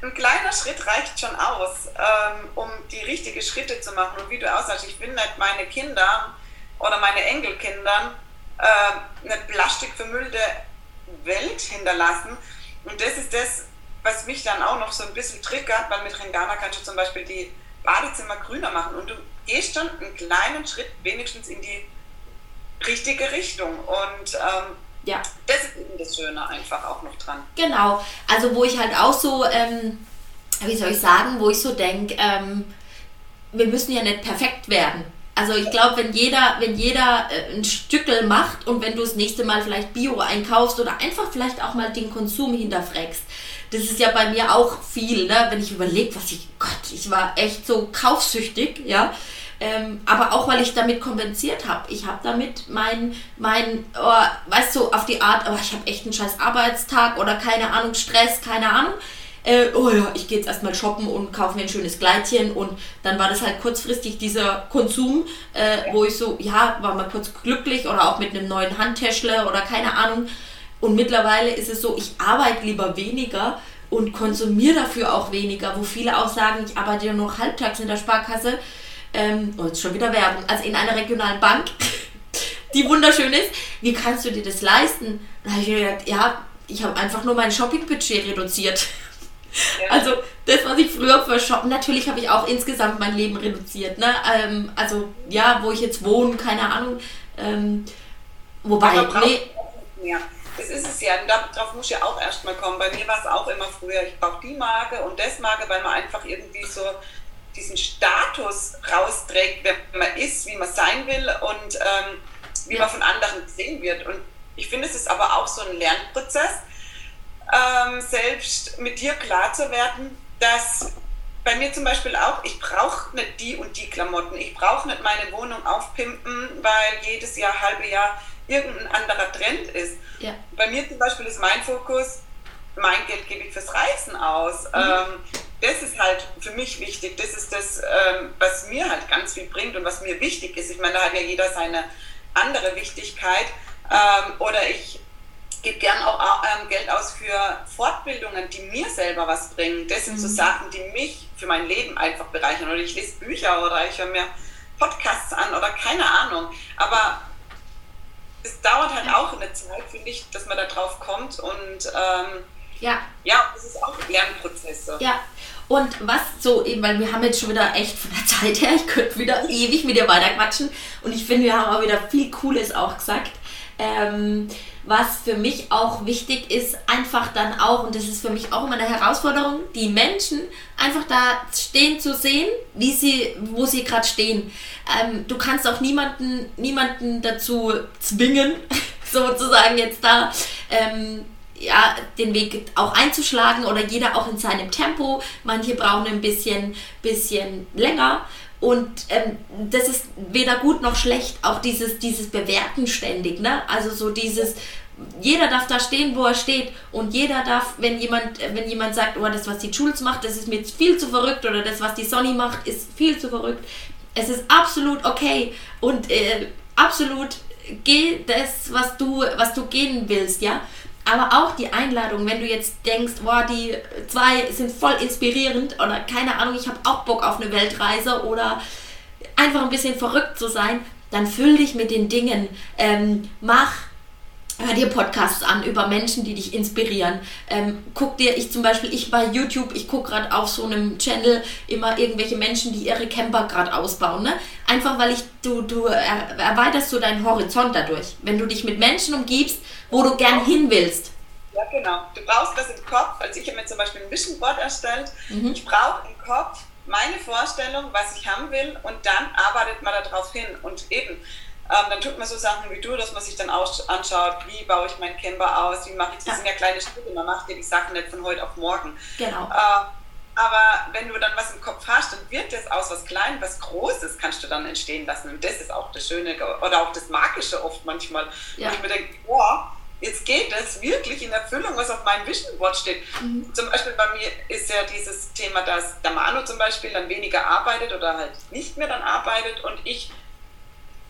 ein kleiner Schritt reicht schon aus, ähm, um die richtigen Schritte zu machen. Und wie du aussagst, ich will nicht meine Kinder oder meine Enkelkindern äh, eine plastikvermüllte Welt hinterlassen. Und das ist das, was mich dann auch noch so ein bisschen triggert, weil mit Ringana kannst du zum Beispiel die Badezimmer grüner machen und du gehst schon einen kleinen Schritt wenigstens in die richtige Richtung. Und ähm, ja. Das ist eben das Schöne einfach auch noch dran. Genau. Also wo ich halt auch so, ähm, wie soll ich sagen, wo ich so denke, ähm, wir müssen ja nicht perfekt werden. Also ich glaube, wenn jeder, wenn jeder äh, ein Stückel macht und wenn du das nächste Mal vielleicht Bio einkaufst oder einfach vielleicht auch mal den Konsum hinterfragst, das ist ja bei mir auch viel, ne? wenn ich überlege, was ich, Gott, ich war echt so kaufsüchtig, ja. Ähm, aber auch weil ich damit kompensiert habe. Ich habe damit mein, mein oh, weißt du, auf die Art, oh, ich habe echt einen scheiß Arbeitstag oder keine Ahnung, Stress, keine Ahnung. Äh, oh ja, ich gehe jetzt erstmal shoppen und kaufe mir ein schönes Kleidchen und dann war das halt kurzfristig dieser Konsum, äh, wo ich so, ja, war mal kurz glücklich oder auch mit einem neuen Handtäschle oder keine Ahnung. Und mittlerweile ist es so, ich arbeite lieber weniger und konsumiere dafür auch weniger, wo viele auch sagen, ich arbeite ja nur halbtags in der Sparkasse ähm, oh, jetzt schon wieder Werbung, also in einer regionalen Bank, die wunderschön ist. Wie kannst du dir das leisten? Da habe ich mir gedacht, ja, ich habe einfach nur mein Shopping-Budget reduziert. Ja. Also das, was ich früher für Shoppen, natürlich habe ich auch insgesamt mein Leben reduziert. Ne? Ähm, also ja, wo ich jetzt wohne, keine Ahnung. Ähm, wobei, nee. Ja, das ist es ja. darauf muss ich ja auch erstmal kommen. Bei mir war es auch immer früher, ich brauche die Marke und das Marke, weil man einfach irgendwie so diesen Status rausträgt, wer man ist, wie man sein will und ähm, wie man von anderen gesehen wird. Und ich finde, es ist aber auch so ein Lernprozess, ähm, selbst mit dir klar zu werden, dass bei mir zum Beispiel auch, ich brauche nicht die und die Klamotten, ich brauche nicht meine Wohnung aufpimpen, weil jedes Jahr, halbe Jahr irgendein anderer Trend ist. Ja. Bei mir zum Beispiel ist mein Fokus, mein Geld gebe ich fürs Reisen aus. Mhm. Ähm, das ist halt für mich wichtig. Das ist das, ähm, was mir halt ganz viel bringt und was mir wichtig ist. Ich meine, da hat ja jeder seine andere Wichtigkeit. Ähm, oder ich gebe gern auch ähm, Geld aus für Fortbildungen, die mir selber was bringen. Das sind mhm. so Sachen, die mich für mein Leben einfach bereichern. Oder ich lese Bücher oder ich höre mir Podcasts an oder keine Ahnung. Aber es dauert halt auch eine Zeit, finde ich, dass man da drauf kommt und ähm, ja. Ja, das ist auch Lernprozesse. Ja. Und was so eben, weil wir haben jetzt schon wieder echt von der Zeit her, ich könnte wieder ewig mit dir weiterquatschen und ich finde, wir haben auch wieder viel Cooles auch gesagt. Ähm, was für mich auch wichtig ist, einfach dann auch, und das ist für mich auch immer eine Herausforderung, die Menschen einfach da stehen zu sehen, wie sie, wo sie gerade stehen. Ähm, du kannst auch niemanden, niemanden dazu zwingen, sozusagen jetzt da ähm, ja, den Weg auch einzuschlagen oder jeder auch in seinem Tempo. Manche brauchen ein bisschen, bisschen länger. Und ähm, das ist weder gut noch schlecht, auch dieses, dieses Bewerten ständig. Ne? Also so dieses, jeder darf da stehen, wo er steht. Und jeder darf, wenn jemand, wenn jemand sagt, oh, das, was die Jules macht, das ist mir viel zu verrückt oder das, was die Sonny macht, ist viel zu verrückt. Es ist absolut okay und äh, absolut geh das, was du, was du gehen willst, ja. Aber auch die Einladung, wenn du jetzt denkst, boah, die zwei sind voll inspirierend oder keine Ahnung, ich habe auch Bock auf eine Weltreise oder einfach ein bisschen verrückt zu sein, dann füll dich mit den Dingen. Ähm, mach hör dir Podcasts an über Menschen, die dich inspirieren. Ähm, guck dir, ich zum Beispiel, ich bei YouTube, ich gucke gerade auf so einem Channel immer irgendwelche Menschen, die ihre Camper gerade ausbauen. Ne? Einfach weil ich, du, du erweiterst so deinen Horizont dadurch. Wenn du dich mit Menschen umgibst, wo du gern hin willst. Ja, genau. Du brauchst das im Kopf. Also ich habe mir zum Beispiel ein Vision Board erstellt. Mhm. Ich brauche im Kopf meine Vorstellung, was ich haben will und dann arbeitet man darauf hin. Und eben, ähm, dann tut man so Sachen wie du, dass man sich dann anschaut, wie baue ich mein Camper aus, wie mache ich das. Ja. sind ja kleine Schritte, man macht ja die Sachen nicht von heute auf morgen. Genau. Äh, aber wenn du dann was im Kopf hast, dann wird das aus was Kleines, was Großes kannst du dann entstehen lassen. Und das ist auch das Schöne oder auch das Magische oft manchmal. Ja. Wo ich mir denke, boah, jetzt geht es wirklich in Erfüllung, was auf meinem Vision Board steht. Mhm. Zum Beispiel bei mir ist ja dieses Thema, dass der Manu zum Beispiel dann weniger arbeitet oder halt nicht mehr dann arbeitet und ich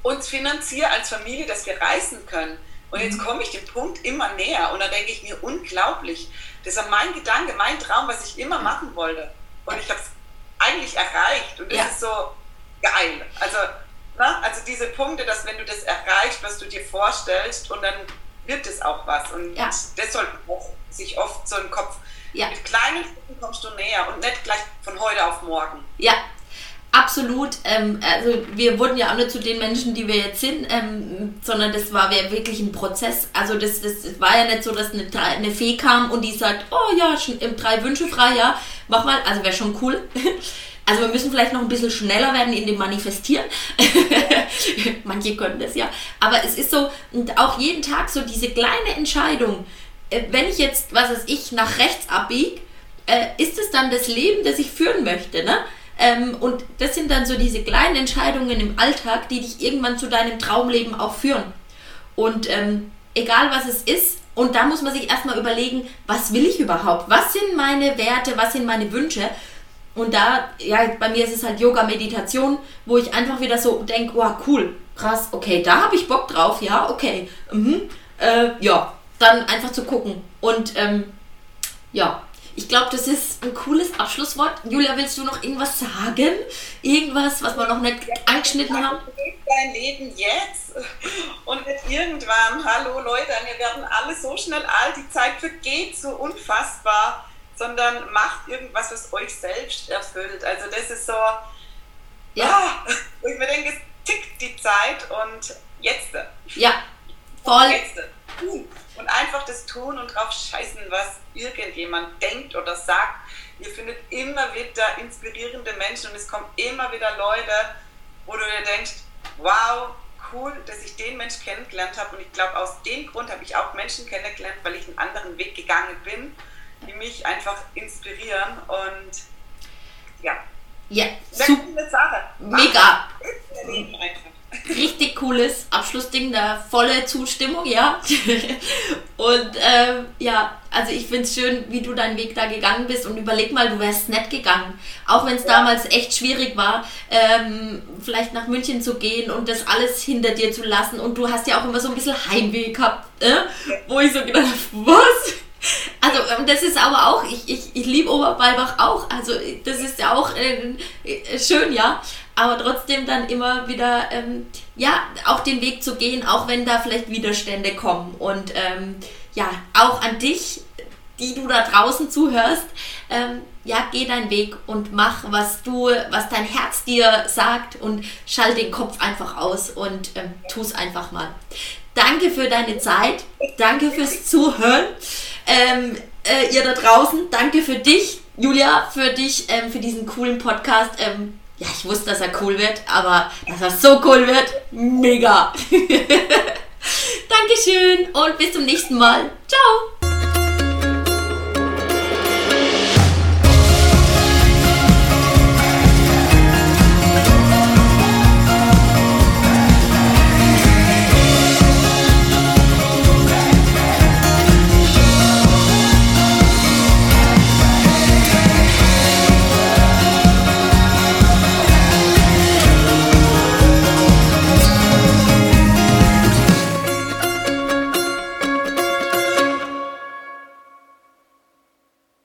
uns finanziere als Familie, dass wir reisen können. Und jetzt mhm. komme ich dem Punkt immer näher und da denke ich mir, unglaublich. Das war mein Gedanke, mein Traum, was ich immer machen wollte. Und ich habe es eigentlich erreicht und das ja. ist so geil. Also, na, also diese Punkte, dass wenn du das erreichst, was du dir vorstellst und dann wird es auch was. Und ja. das sollte sich oft so im Kopf. Ja. Mit kleinen Schritten kommst du näher und nicht gleich von heute auf morgen. Ja, absolut, ähm, also wir wurden ja auch nicht zu den Menschen, die wir jetzt sind, ähm, sondern das war wirklich ein Prozess. Also das, das war ja nicht so, dass eine, eine Fee kam und die sagt, oh ja, schon im drei Wünsche frei, ja, mach mal, also wäre schon cool. Also wir müssen vielleicht noch ein bisschen schneller werden in dem Manifestieren. Manche können das ja. Aber es ist so, und auch jeden Tag so diese kleine Entscheidung, äh, wenn ich jetzt, was weiß ich, nach rechts abbiege, äh, ist es dann das Leben, das ich führen möchte, ne? Ähm, und das sind dann so diese kleinen Entscheidungen im Alltag, die dich irgendwann zu deinem Traumleben auch führen. Und ähm, egal was es ist, und da muss man sich erstmal überlegen, was will ich überhaupt? Was sind meine Werte? Was sind meine Wünsche? Und da, ja, bei mir ist es halt Yoga, Meditation, wo ich einfach wieder so denke, wow, cool, krass, okay, da habe ich Bock drauf, ja, okay, mhm, äh, ja, dann einfach zu gucken. Und ähm, ja, ich glaube, das ist ein cooles Abschlusswort. Julia, willst du noch irgendwas sagen? Irgendwas, was wir noch nicht angeschnitten haben? Dein Leben jetzt und nicht irgendwann. Hallo Leute, wir werden alle so schnell alt. Die Zeit vergeht so unfassbar. Sondern macht irgendwas, was euch selbst erfüllt. Also das ist so, ja, ja wo ich mir denke, es tickt die Zeit und jetzt. Ja, voll. Jetzt. Und einfach das tun und drauf scheißen, was irgendjemand denkt oder sagt. Ihr findet immer wieder inspirierende Menschen und es kommen immer wieder Leute, wo du dir denkst, wow, cool, dass ich den Mensch kennengelernt habe. Und ich glaube, aus dem Grund habe ich auch Menschen kennengelernt, weil ich einen anderen Weg gegangen bin, die mich einfach inspirieren. Und ja. Ja, super. Sache. Mega. Einfach. Richtig cooles Abschlussding, da volle Zustimmung, ja. und ähm, ja, also ich finde es schön, wie du deinen Weg da gegangen bist und überleg mal, du wärst nett gegangen. Auch wenn es ja. damals echt schwierig war, ähm, vielleicht nach München zu gehen und das alles hinter dir zu lassen. Und du hast ja auch immer so ein bisschen Heimweh gehabt, äh? wo ich so gedacht habe, was? Also ähm, das ist aber auch, ich, ich, ich liebe Oberbalbach auch, also das ist ja auch äh, äh, schön, ja aber trotzdem dann immer wieder, ähm, ja, auch den Weg zu gehen, auch wenn da vielleicht Widerstände kommen. Und ähm, ja, auch an dich, die du da draußen zuhörst, ähm, ja, geh deinen Weg und mach, was du, was dein Herz dir sagt und schalt den Kopf einfach aus und ähm, tu es einfach mal. danke für deine Zeit, danke fürs Zuhören. Ähm, äh, ihr da draußen, danke für dich, Julia, für dich, ähm, für diesen coolen Podcast. Ähm, ja, ich wusste, dass er cool wird, aber dass er so cool wird, mega. Dankeschön und bis zum nächsten Mal. Ciao.